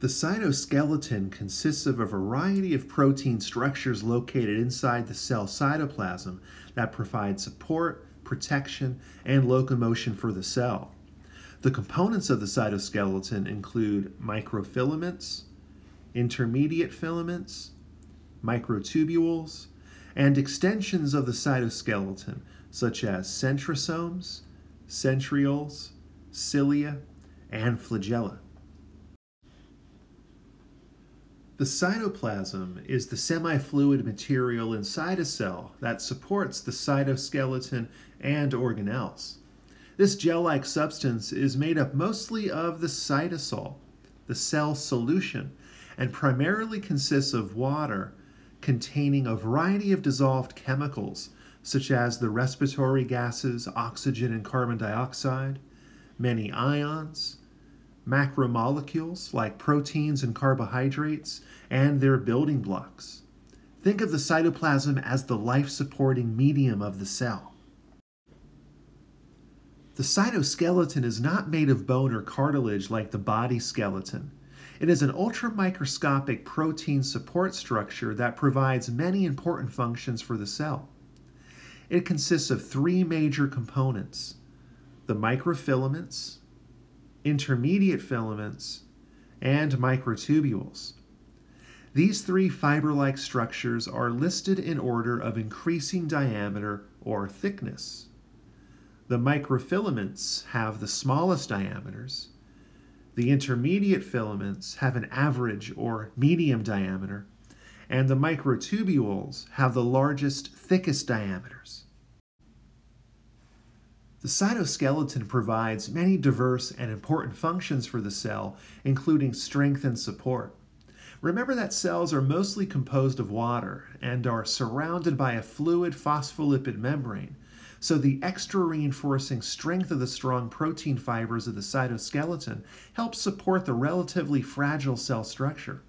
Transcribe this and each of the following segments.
The cytoskeleton consists of a variety of protein structures located inside the cell cytoplasm that provide support, protection, and locomotion for the cell. The components of the cytoskeleton include microfilaments, intermediate filaments, microtubules, and extensions of the cytoskeleton, such as centrosomes, centrioles, cilia, and flagella. The cytoplasm is the semi-fluid material inside a cell that supports the cytoskeleton and organelles. This gel-like substance is made up mostly of the cytosol, the cell solution, and primarily consists of water containing a variety of dissolved chemicals such as the respiratory gases oxygen and carbon dioxide, many ions, macromolecules like proteins and carbohydrates, and their building blocks. Think of the cytoplasm as the life supporting medium of the cell. The cytoskeleton is not made of bone or cartilage like the body skeleton. It is an ultramicroscopic protein support structure that provides many important functions for the cell. It consists of three major components the microfilaments, intermediate filaments, and microtubules. These three fiber like structures are listed in order of increasing diameter or thickness. The microfilaments have the smallest diameters. The intermediate filaments have an average or medium diameter, and the microtubules have the largest, thickest diameters. The cytoskeleton provides many diverse and important functions for the cell, including strength and support. Remember that cells are mostly composed of water and are surrounded by a fluid phospholipid membrane, so the extra reinforcing strength of the strong protein fibers of the cytoskeleton helps support the relatively fragile cell structure.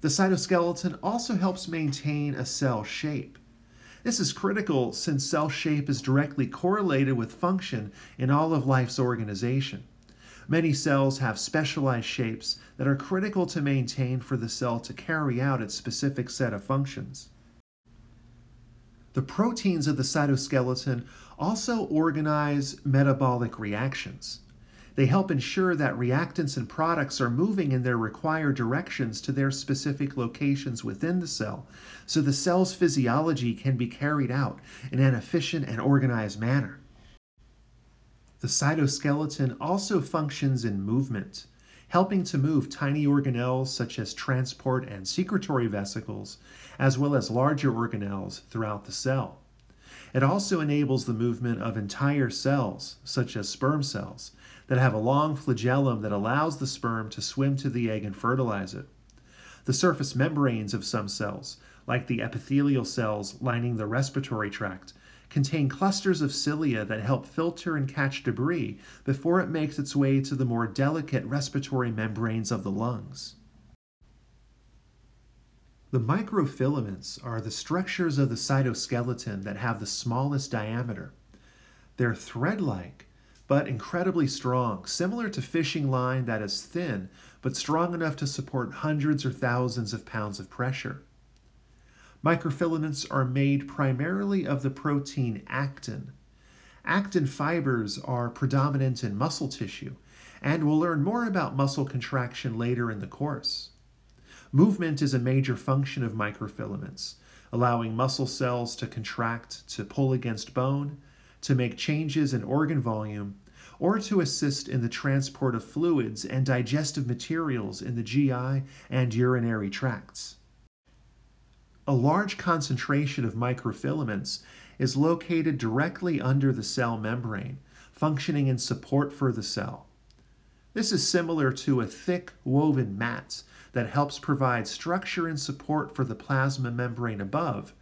The cytoskeleton also helps maintain a cell shape. This is critical since cell shape is directly correlated with function in all of life's organization. Many cells have specialized shapes that are critical to maintain for the cell to carry out its specific set of functions. The proteins of the cytoskeleton also organize metabolic reactions. They help ensure that reactants and products are moving in their required directions to their specific locations within the cell, so the cell's physiology can be carried out in an efficient and organized manner. The cytoskeleton also functions in movement, helping to move tiny organelles such as transport and secretory vesicles, as well as larger organelles throughout the cell. It also enables the movement of entire cells, such as sperm cells, that have a long flagellum that allows the sperm to swim to the egg and fertilize it. The surface membranes of some cells, like the epithelial cells lining the respiratory tract, contain clusters of cilia that help filter and catch debris before it makes its way to the more delicate respiratory membranes of the lungs. The microfilaments are the structures of the cytoskeleton that have the smallest diameter. They're thread like but incredibly strong, similar to fishing line that is thin, but strong enough to support hundreds or thousands of pounds of pressure. Microfilaments are made primarily of the protein actin. Actin fibers are predominant in muscle tissue, and we'll learn more about muscle contraction later in the course. Movement is a major function of microfilaments, allowing muscle cells to contract to pull against bone, to make changes in organ volume, or to assist in the transport of fluids and digestive materials in the GI and urinary tracts. A large concentration of microfilaments is located directly under the cell membrane, functioning in support for the cell. This is similar to a thick woven mat that helps provide structure and support for the plasma membrane above,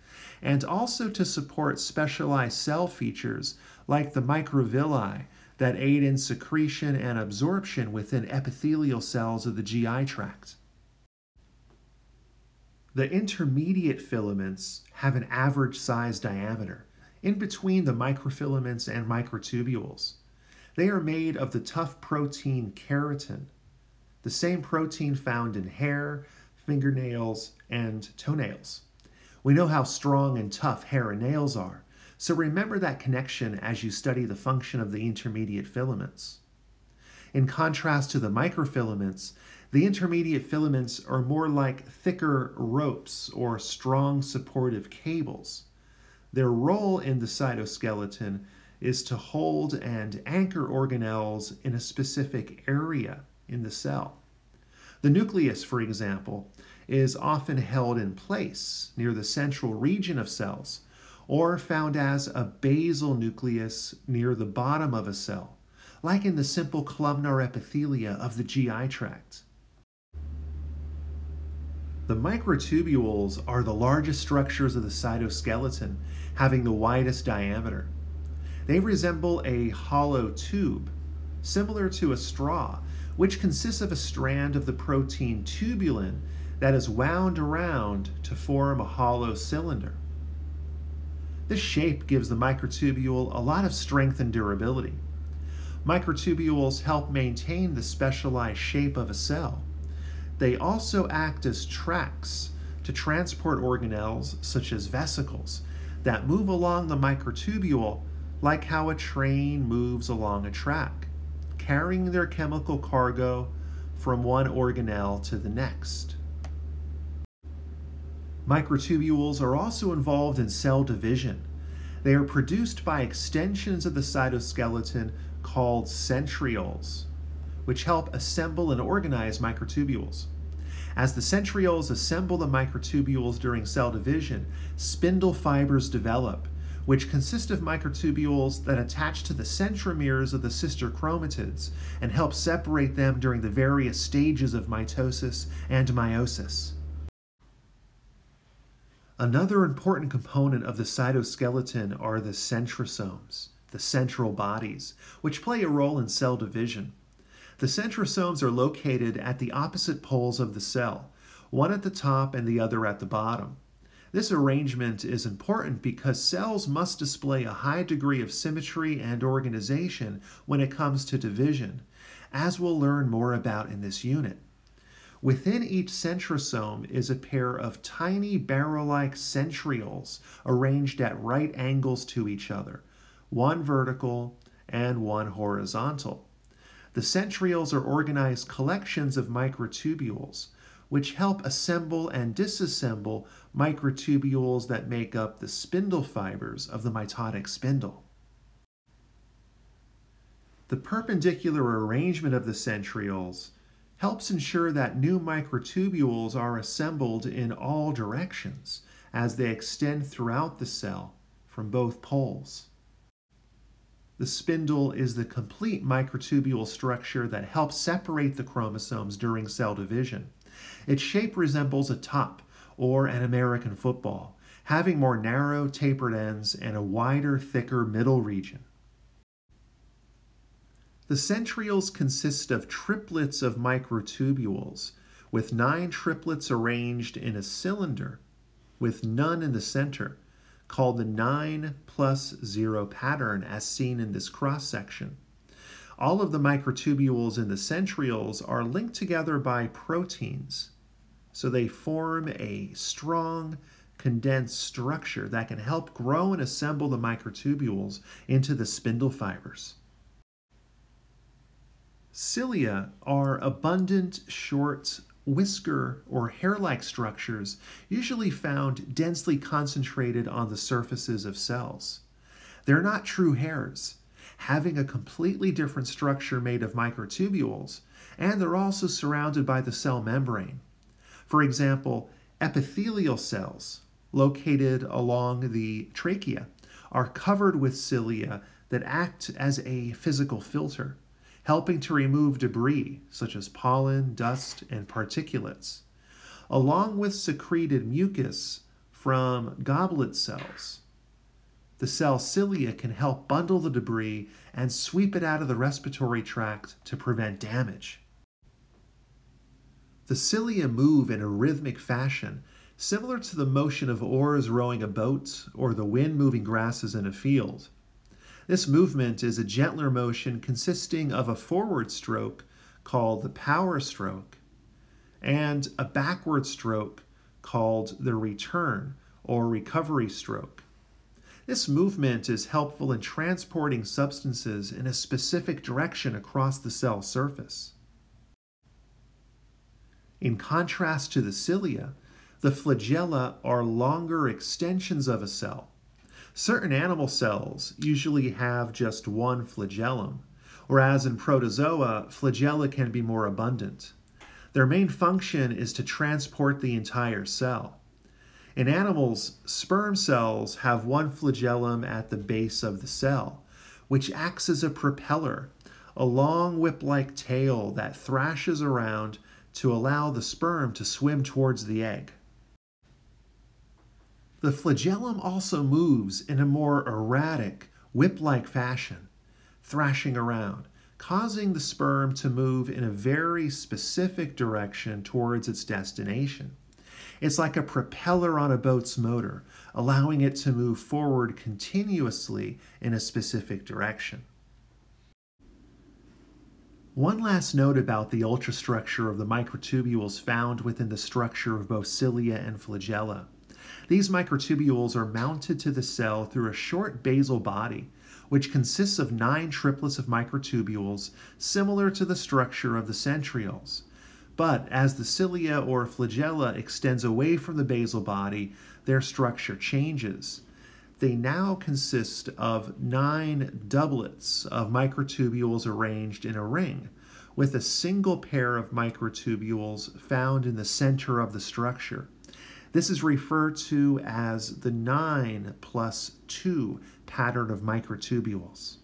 and also to support specialized cell features like the microvilli that aid in secretion and absorption within epithelial cells of the GI tract. The intermediate filaments have an average size diameter in between the microfilaments and microtubules. They are made of the tough protein keratin. the same protein found in hair, fingernails, and toenails. We know how strong and tough hair and nails are, so remember that connection as you study the function of the intermediate filaments. In contrast to the microfilaments, the intermediate filaments are more like thicker ropes or strong supportive cables. Their role in the cytoskeleton is to hold and anchor organelles in a specific area in the cell. The nucleus, for example, is often held in place near the central region of cells or found as a basal nucleus near the bottom of a cell, like in the simple columnar epithelia of the GI tract. The microtubules are the largest structures of the cytoskeleton, having the widest diameter. They resemble a hollow tube, similar to a straw, which consists of a strand of the protein tubulin that is wound around to form a hollow cylinder. This shape gives the microtubule a lot of strength and durability. Microtubules help maintain the specialized shape of a cell. They also act as tracks to transport organelles, such as vesicles, that move along the microtubule like how a train moves along a track, carrying their chemical cargo from one organelle to the next. Microtubules are also involved in cell division. They are produced by extensions of the cytoskeleton called centrioles, which help assemble and organize microtubules. As the centrioles assemble the microtubules during cell division, spindle fibers develop, which consist of microtubules that attach to the centromeres of the sister chromatids and help separate them during the various stages of mitosis and meiosis. Another important component of the cytoskeleton are the centrosomes, the central bodies, which play a role in cell division. The centrosomes are located at the opposite poles of the cell, one at the top and the other at the bottom. This arrangement is important because cells must display a high degree of symmetry and organization when it comes to division, as we'll learn more about in this unit. Within each centrosome is a pair of tiny barrel like centrioles arranged at right angles to each other, one vertical and one horizontal. The centrioles are organized collections of microtubules, which help assemble and disassemble microtubules that make up the spindle fibers of the mitotic spindle. The perpendicular arrangement of the centrioles helps ensure that new microtubules are assembled in all directions as they extend throughout the cell from both poles. The spindle is the complete microtubule structure that helps separate the chromosomes during cell division. Its shape resembles a top or an American football, having more narrow, tapered ends and a wider, thicker middle region. The centrioles consist of triplets of microtubules, with nine triplets arranged in a cylinder, with none in the center, called the 9 plus 0 pattern as seen in this cross section. All of the microtubules in the centrioles are linked together by proteins, so they form a strong, condensed structure that can help grow and assemble the microtubules into the spindle fibers. Cilia are abundant, short, whisker or hair like structures usually found densely concentrated on the surfaces of cells. They're not true hairs, having a completely different structure made of microtubules, and they're also surrounded by the cell membrane. For example, epithelial cells located along the trachea are covered with cilia that act as a physical filter helping to remove debris such as pollen, dust, and particulates, along with secreted mucus from goblet cells. The cell cilia can help bundle the debris and sweep it out of the respiratory tract to prevent damage. The cilia move in a rhythmic fashion, similar to the motion of oars rowing a boat or the wind moving grasses in a field. This movement is a gentler motion consisting of a forward stroke called the power stroke, and a backward stroke called the return or recovery stroke. This movement is helpful in transporting substances in a specific direction across the cell surface. In contrast to the cilia, the flagella are longer extensions of a cell. Certain animal cells usually have just one flagellum, whereas in protozoa, flagella can be more abundant. Their main function is to transport the entire cell. In animals, sperm cells have one flagellum at the base of the cell, which acts as a propeller, a long whip like tail that thrashes around to allow the sperm to swim towards the egg. The flagellum also moves in a more erratic, whip like fashion, thrashing around, causing the sperm to move in a very specific direction towards its destination. It's like a propeller on a boat's motor, allowing it to move forward continuously in a specific direction. One last note about the ultrastructure of the microtubules found within the structure of both cilia and flagella. These microtubules are mounted to the cell through a short basal body, which consists of nine triplets of microtubules similar to the structure of the centrioles. But as the cilia or flagella extends away from the basal body, their structure changes. They now consist of nine doublets of microtubules arranged in a ring, with a single pair of microtubules found in the center of the structure. This is referred to as the 9 plus 2 pattern of microtubules.